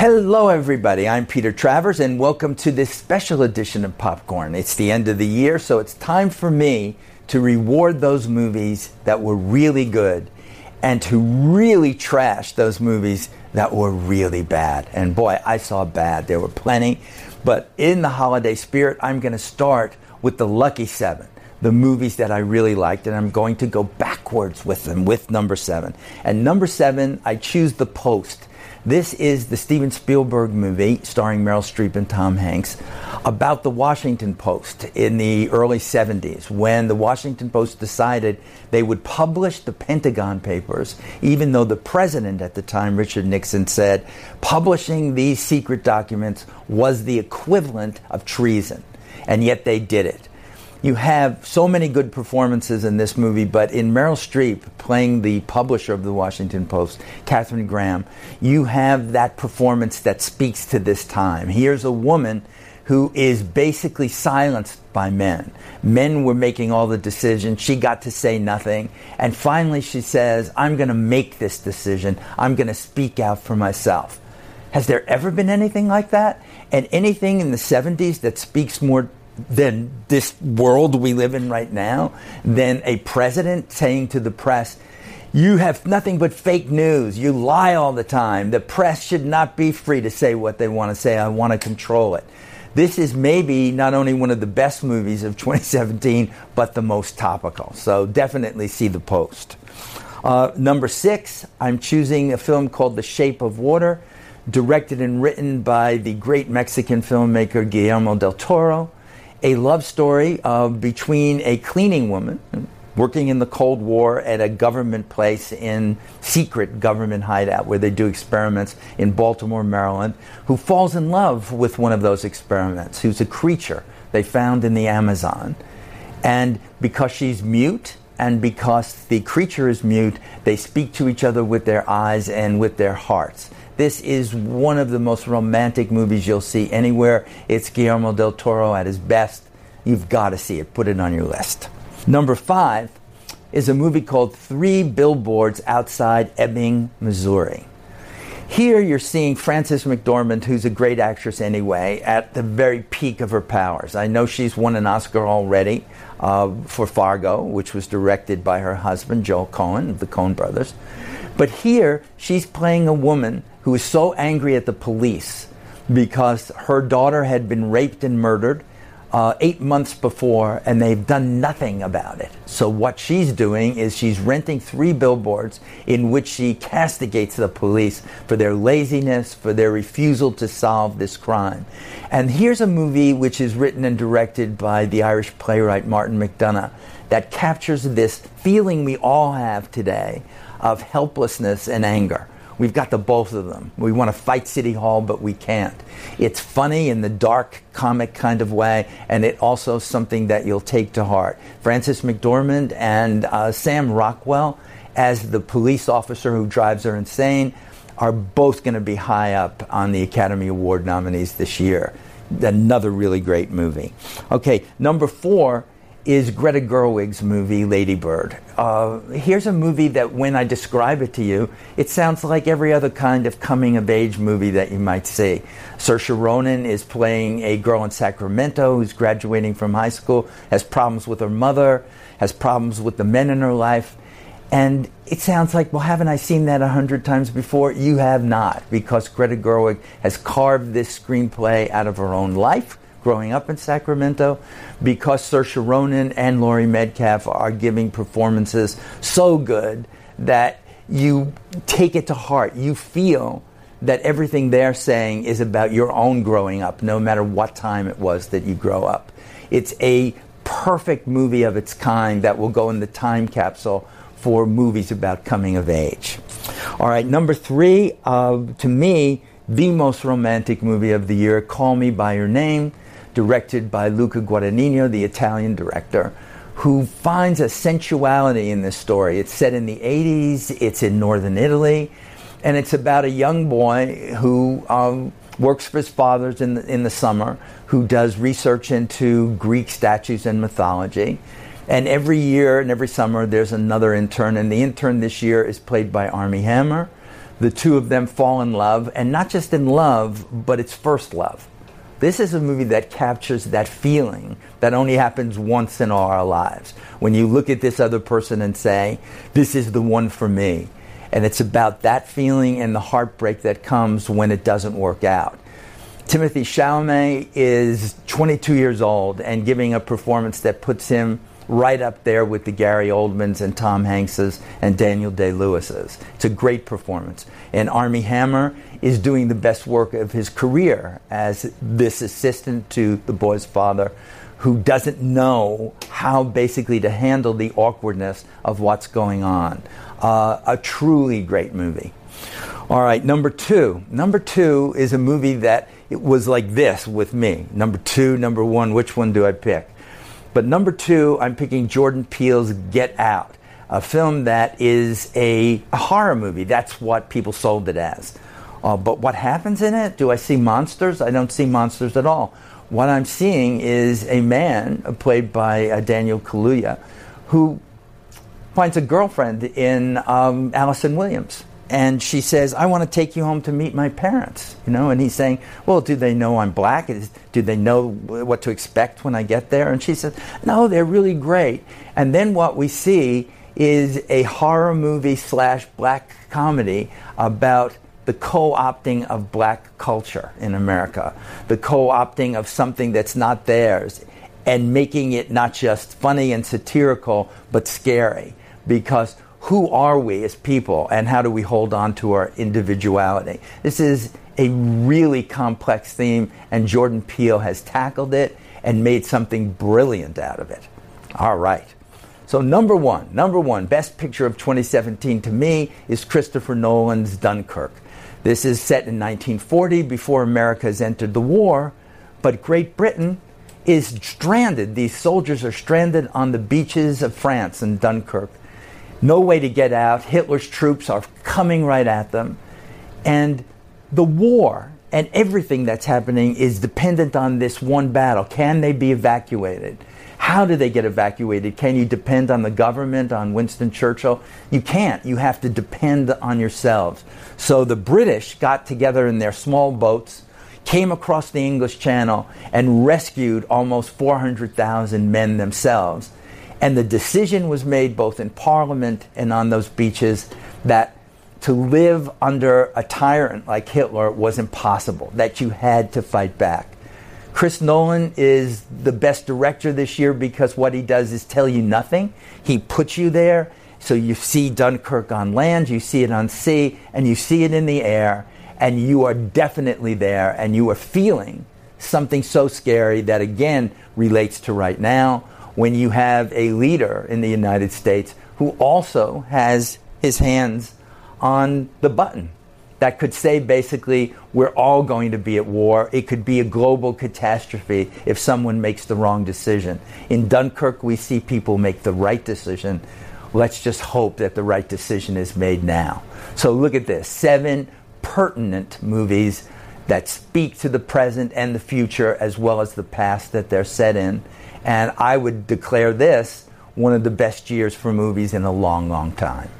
Hello, everybody. I'm Peter Travers, and welcome to this special edition of Popcorn. It's the end of the year, so it's time for me to reward those movies that were really good and to really trash those movies that were really bad. And boy, I saw bad. There were plenty. But in the holiday spirit, I'm going to start with the Lucky Seven, the movies that I really liked, and I'm going to go backwards with them with number seven. And number seven, I choose The Post. This is the Steven Spielberg movie starring Meryl Streep and Tom Hanks about the Washington Post in the early 70s when the Washington Post decided they would publish the Pentagon Papers, even though the president at the time, Richard Nixon, said publishing these secret documents was the equivalent of treason. And yet they did it you have so many good performances in this movie, but in Meryl Streep playing the publisher of the Washington Post, Katharine Graham, you have that performance that speaks to this time. Here's a woman who is basically silenced by men. Men were making all the decisions. She got to say nothing. And finally, she says, I'm going to make this decision. I'm going to speak out for myself. Has there ever been anything like that? And anything in the 70s that speaks more than this world we live in right now, than a president saying to the press, you have nothing but fake news. You lie all the time. The press should not be free to say what they want to say. I want to control it. This is maybe not only one of the best movies of 2017, but the most topical. So definitely see The Post. Uh, number six, I'm choosing a film called The Shape of Water, directed and written by the great Mexican filmmaker Guillermo del Toro a love story uh, between a cleaning woman working in the Cold War at a government place in secret government hideout where they do experiments in Baltimore, Maryland, who falls in love with one of those experiments, who's a creature they found in the Amazon. And because she's mute and because the creature is mute, they speak to each other with their eyes and with their hearts. This is one of the most romantic movies you'll see anywhere. It's Guillermo del Toro at his best. You've got to see it. Put it on your list. Number five is a movie called Three Billboards Outside Ebbing, Missouri. Here you're seeing Frances McDormand, who's a great actress anyway, at the very peak of her powers. I know she's won an Oscar already uh, for Fargo, which was directed by her husband, Joel Coen, of the Coen brothers. But here she's playing a woman who is so angry at the police because her daughter had been raped and murdered uh, eight months before, and they've done nothing about it. So, what she's doing is she's renting three billboards in which she castigates the police for their laziness, for their refusal to solve this crime. And here's a movie which is written and directed by the Irish playwright Martin McDonagh that captures this feeling we all have today of helplessness and anger. We've got the both of them. We want to fight City Hall, but we can't. It's funny in the dark comic kind of way, and it also something that you'll take to heart. Frances McDormand and uh, Sam Rockwell, as the police officer who drives her insane, are both going to be high up on the Academy Award nominees this year. Another really great movie. Okay, number four is Greta Gerwig's movie Lady Bird. Uh, here's a movie that, when I describe it to you, it sounds like every other kind of coming of age movie that you might see. Saoirse Ronan is playing a girl in Sacramento who's graduating from high school, has problems with her mother, has problems with the men in her life. And it sounds like, well, haven't I seen that a hundred times before? You have not, because Greta Gerwig has carved this screenplay out of her own life growing up in Sacramento because Saoirse Ronan and Laurie Metcalf are giving performances so good that you take it to heart. You feel that everything they're saying is about your own growing up, no matter what time it was that you grow up. It's a perfect movie of its kind that will go in the time capsule for movies about coming of age. All right, number three, uh, to me, the most romantic movie of the year, Call Me By Your Name directed by Luca Guadagnino, the Italian director, who finds a sensuality in this story. It's set in the 80s, it's in northern Italy, and it's about a young boy who um, works for his father's in the, in the summer, who does research into Greek statues and mythology. And every year and every summer, there's another intern, and the intern this year is played by Armie Hammer the two of them fall in love, and not just in love, but it's first love. This is a movie that captures that feeling that only happens once in all our lives. When you look at this other person and say, This is the one for me. And it's about that feeling and the heartbreak that comes when it doesn't work out. Timothy Chalamet is 22 years old and giving a performance that puts him right up there with the Gary Oldmans and Tom Hankses and Daniel Day Lewis's. It's a great performance. And Armie Hammer is doing the best work of his career as this assistant to the boy's father who doesn't know how basically to handle the awkwardness of what's going on. Uh, a truly great movie. All right, number two. Number two is a movie that it was like this with me. Number two, number one, which one do I pick? But number two, I'm picking Jordan Peele's Get Out, a film that is a, horror movie. That's what people sold it as. Uh, but what happens in it? Do I see monsters? I don't see monsters at all. What I'm seeing is a man uh, played by uh, Daniel Kaluuya who finds a girlfriend in um, Allison Williams. And she says, I want to take you home to meet my parents. You know, and he's saying, Well, do they know I'm black? Do they know what to expect when I get there? And she says, No, they're really great. And then what we see is a horror movie slash black comedy about the co opting of black culture in America, the co opting of something that's not theirs, and making it not just funny and satirical, but scary. Because who are we as people, and how do we hold on to our individuality? This is a really complex theme, and Jordan Peele has tackled it and made something brilliant out of it. All right. So, number one, number one, best picture of 2017 to me is Christopher Nolan's Dunkirk. This is set in 1940 before America has entered the war, but Great Britain is stranded. These soldiers are stranded on the beaches of France in Dunkirk. No way to get out. Hitler's troops are coming right at them. And the war and everything that's happening is dependent on this one battle. Can they be evacuated? How do they get evacuated? Can you depend on the government, on Winston Churchill? You can't. You have to depend on yourselves. So the British got together in their small boats, came across the English Channel, and rescued almost 400,000 men themselves. And the decision was made both in Parliament and on those beaches that to live under a tyrant like Hitler was impossible, that you had to fight back. Chris Nolan is the best director this year because what he does is tell you nothing. He puts you there. So you see Dunkirk on land, you see it on sea, and you see it in the air, and you are definitely there, and you are feeling something so scary that again relates to right now when you have a leader in the United States who also has his hands on the button that could say basically we're all going to be at war. It could be a global catastrophe if someone makes the wrong decision. In Dunkirk, we see people make the right decision. Let's just hope that the right decision is made now. So look at this seven pertinent movies that speak to the present and the future as well as the past that they're set in. And I would declare this one of the best years for movies in a long, long time.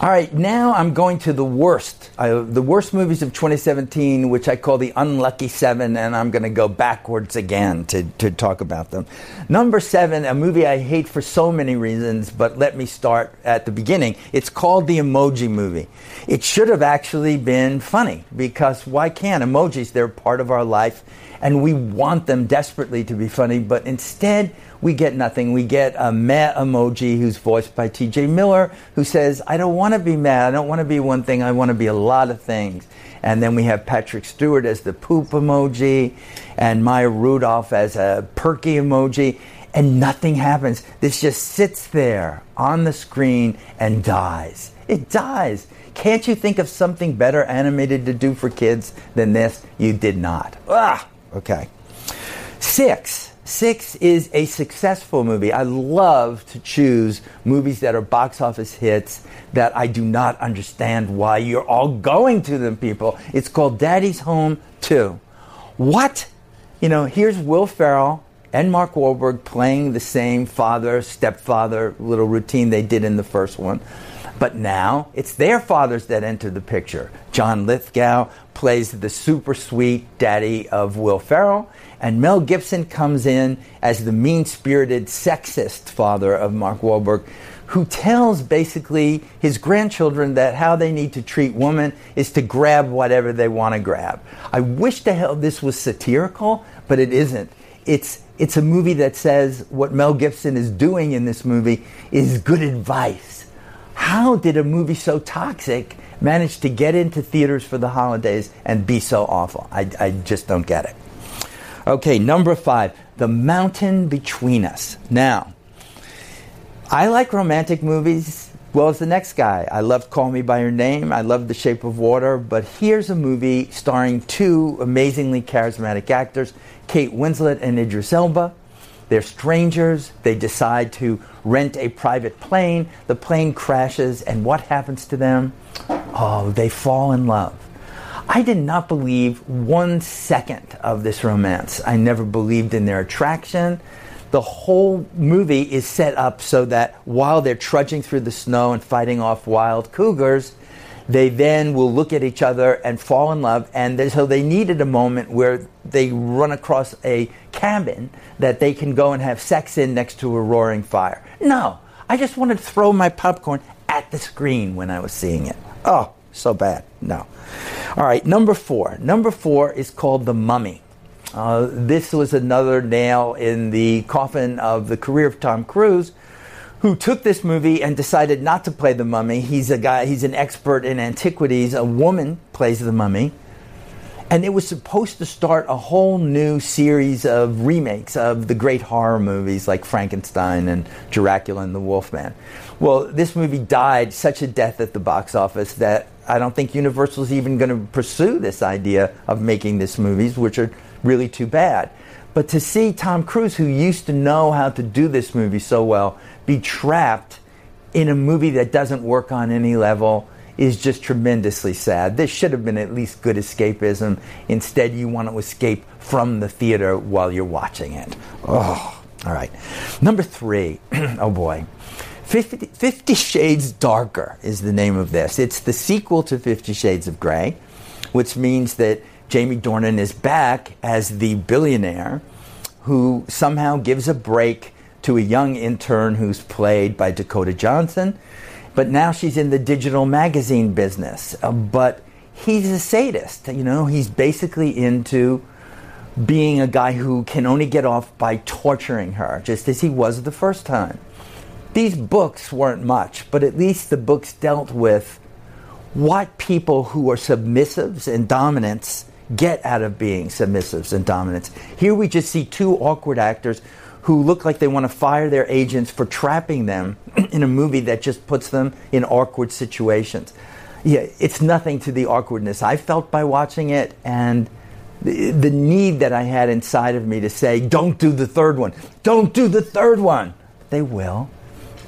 All right, now I'm going to the worst, uh, the worst movies of 2017, which I call the unlucky seven, and I'm going to go backwards again to, to talk about them. Number seven, a movie I hate for so many reasons, but let me start at the beginning. It's called the Emoji Movie. It should have actually been funny because why can't emojis? They're part of our life, and we want them desperately to be funny, but instead, we get nothing. We get a meh emoji who's voiced by TJ Miller, who says, I don't want to be mad. I don't want to be one thing. I want to be a lot of things. And then we have Patrick Stewart as the poop emoji, and Maya Rudolph as a perky emoji, and nothing happens. This just sits there on the screen and dies. It dies. Can't you think of something better animated to do for kids than this? You did not. Ah, okay. Six. Six is a successful movie. I love to choose movies that are box office hits that I do not understand why you're all going to them, people. It's called Daddy's Home 2. What? You know, here's Will Ferrell and Mark Wahlberg playing the same father, stepfather little routine they did in the first one. But now it's their fathers that enter the picture. John Lithgow plays the super sweet daddy of Will Ferrell, and Mel Gibson comes in as the mean spirited, sexist father of Mark Wahlberg, who tells basically his grandchildren that how they need to treat women is to grab whatever they want to grab. I wish to hell this was satirical, but it isn't. It's it's a movie that says what Mel Gibson is doing in this movie is good advice. How did a movie so toxic manage to get into theaters for the holidays and be so awful? I, I just don't get it. Okay, number five, The Mountain Between Us. Now, I like romantic movies well as the next guy. I loved Call Me By Your Name. I loved The Shape of Water. But here's a movie starring two amazingly charismatic actors, Kate Winslet and Idris Elba. They're strangers. They decide to rent a private plane. The plane crashes, and what happens to them? Oh, they fall in love. I did not believe one second of this romance. I never believed in their attraction the whole movie is set up so that while they're trudging through the snow and fighting off wild cougars, they then will look at each other and fall in love. And so they needed a moment where they run across a cabin that they can go and have sex in next to a roaring fire. No, I just wanted to throw my popcorn at the screen when I was seeing it. Oh, so bad. No. All right, number four. Number four is called The Mummy. Uh, this was another nail in the coffin of the career of Tom Cruise, who took this movie and decided not to play the mummy. He's a guy, he's an expert in antiquities. A woman plays the mummy. And it was supposed to start a whole new series of remakes of the great horror movies like Frankenstein and Dracula and the Wolfman. Well, this movie died such a death at the box office that I don't think Universal's even going to pursue this idea of making these movies, which are really too bad. But to see Tom Cruise, who used to know how to do this movie so well, be trapped in a movie that doesn't work on any level is just tremendously sad. This should have been at least good escapism. Instead, you want to escape from the theater while you're watching it. Oh, all right. Number three, oh boy. 50, Fifty Shades Darker is the name of this. It's the sequel to Fifty Shades of Grey, which means that Jamie Dornan is back as the billionaire who somehow gives a break to a young intern who's played by Dakota Johnson. But now she's in the digital magazine business. Uh, but he's a sadist. You know, he's basically into being a guy who can only get off by torturing her, just as he was the first time. These books weren't much, but at least the books dealt with what people who are submissives and dominants get out of being submissives and dominants. Here we just see two awkward actors who look like they want to fire their agents for trapping them in a movie that just puts them in awkward situations. Yeah, it's nothing to the awkwardness I felt by watching it and the, the need that I had inside of me to say, don't do the third one. Don't do the third one. They will.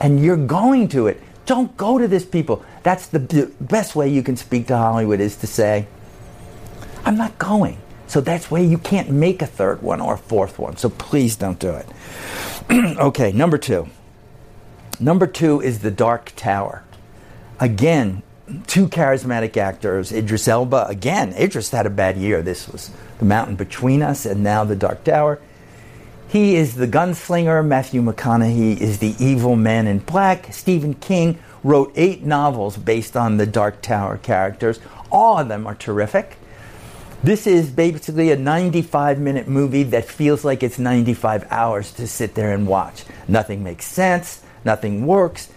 And you're going to it. Don't go to this, people. That's the, the best way you can speak to Hollywood is to say, I'm not going. So that's why you can't make a third one or a fourth one. So please don't do it. okay, number two. Number two is The Dark Tower. Again, two charismatic actors. Idris Elba, again, Idris had a bad year. This was The Mountain Between Us and now The Dark Tower. He is the gunslinger. Matthew McConaughey is the evil man in black. Stephen King wrote eight novels based on the Dark Tower characters. All of them are terrific. This is basically a 95 minute movie that feels like it's 95 hours to sit there and watch. Nothing makes sense, nothing works.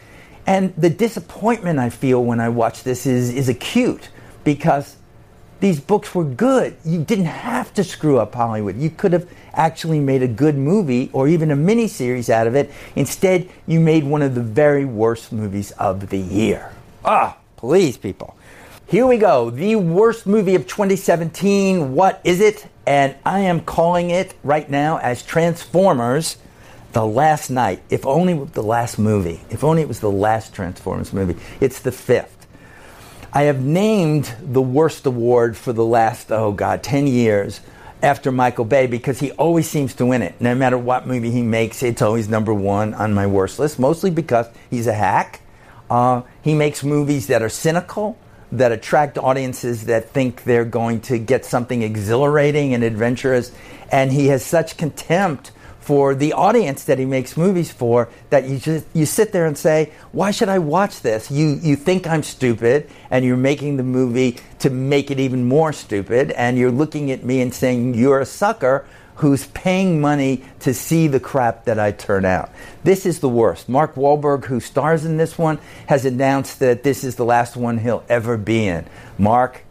And the disappointment I feel when I watch this is, is acute because these books were good. You didn't have to screw up Hollywood. You could have actually made a good movie or even a miniseries out of it. Instead, you made one of the very worst movies of the year. Ah, please, people. Here we go. The worst movie of 2017. What is it? And I am calling it right now as Transformers The Last Knight. If only the last movie. If only it was the last Transformers movie. It's the fifth. I have named the worst award for the last, oh God, 10 years after Michael Bay because he always seems to win it. No matter what movie he makes, it's always number one on my worst list, mostly because he's a hack Uh, he makes movies that are cynical, that attract audiences that think they're going to get something exhilarating and adventurous. And he has such contempt for the audience that he makes movies for that you just you sit there and say, "Why should I watch this?" You you think I'm stupid and you're making the movie to make it even more stupid and you're looking at me and saying you're a sucker who's paying money to see the crap that I turn out. This is the worst. Mark Wahlberg, who stars in this one, has announced that this is the last one he'll ever be in. Mark,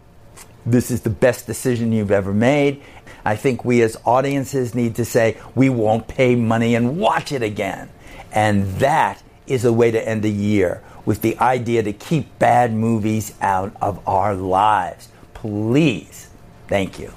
this is the best decision you've ever made. I think we as audiences need to say, we won't pay money and watch it again. And that is a way to end a year with the idea to keep bad movies out of our lives. Please. Thank you.